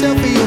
myself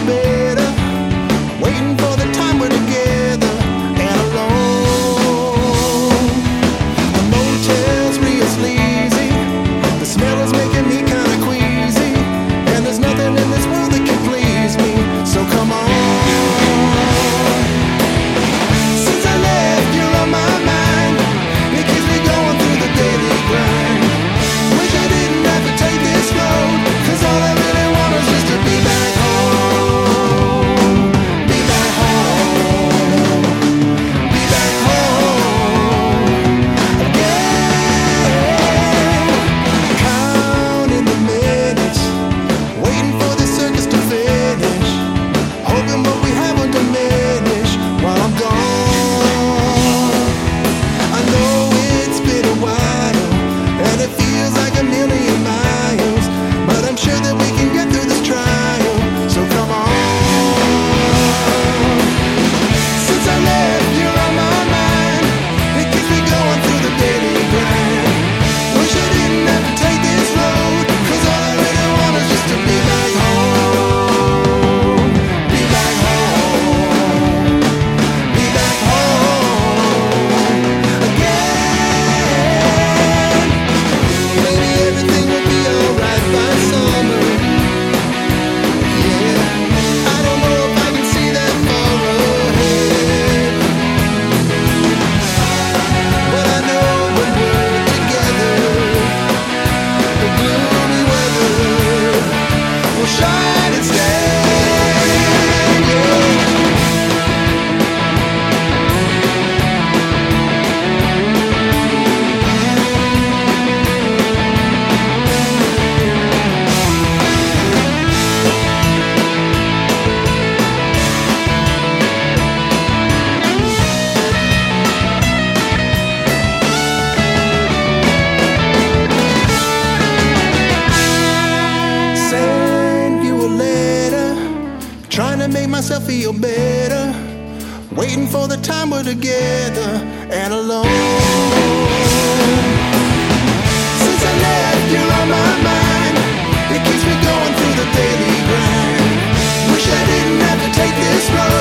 shine. Feel better. Waiting for the time we're together and alone. Since I left, you're on my mind. It keeps me going through the daily grind. Wish I didn't have to take this road,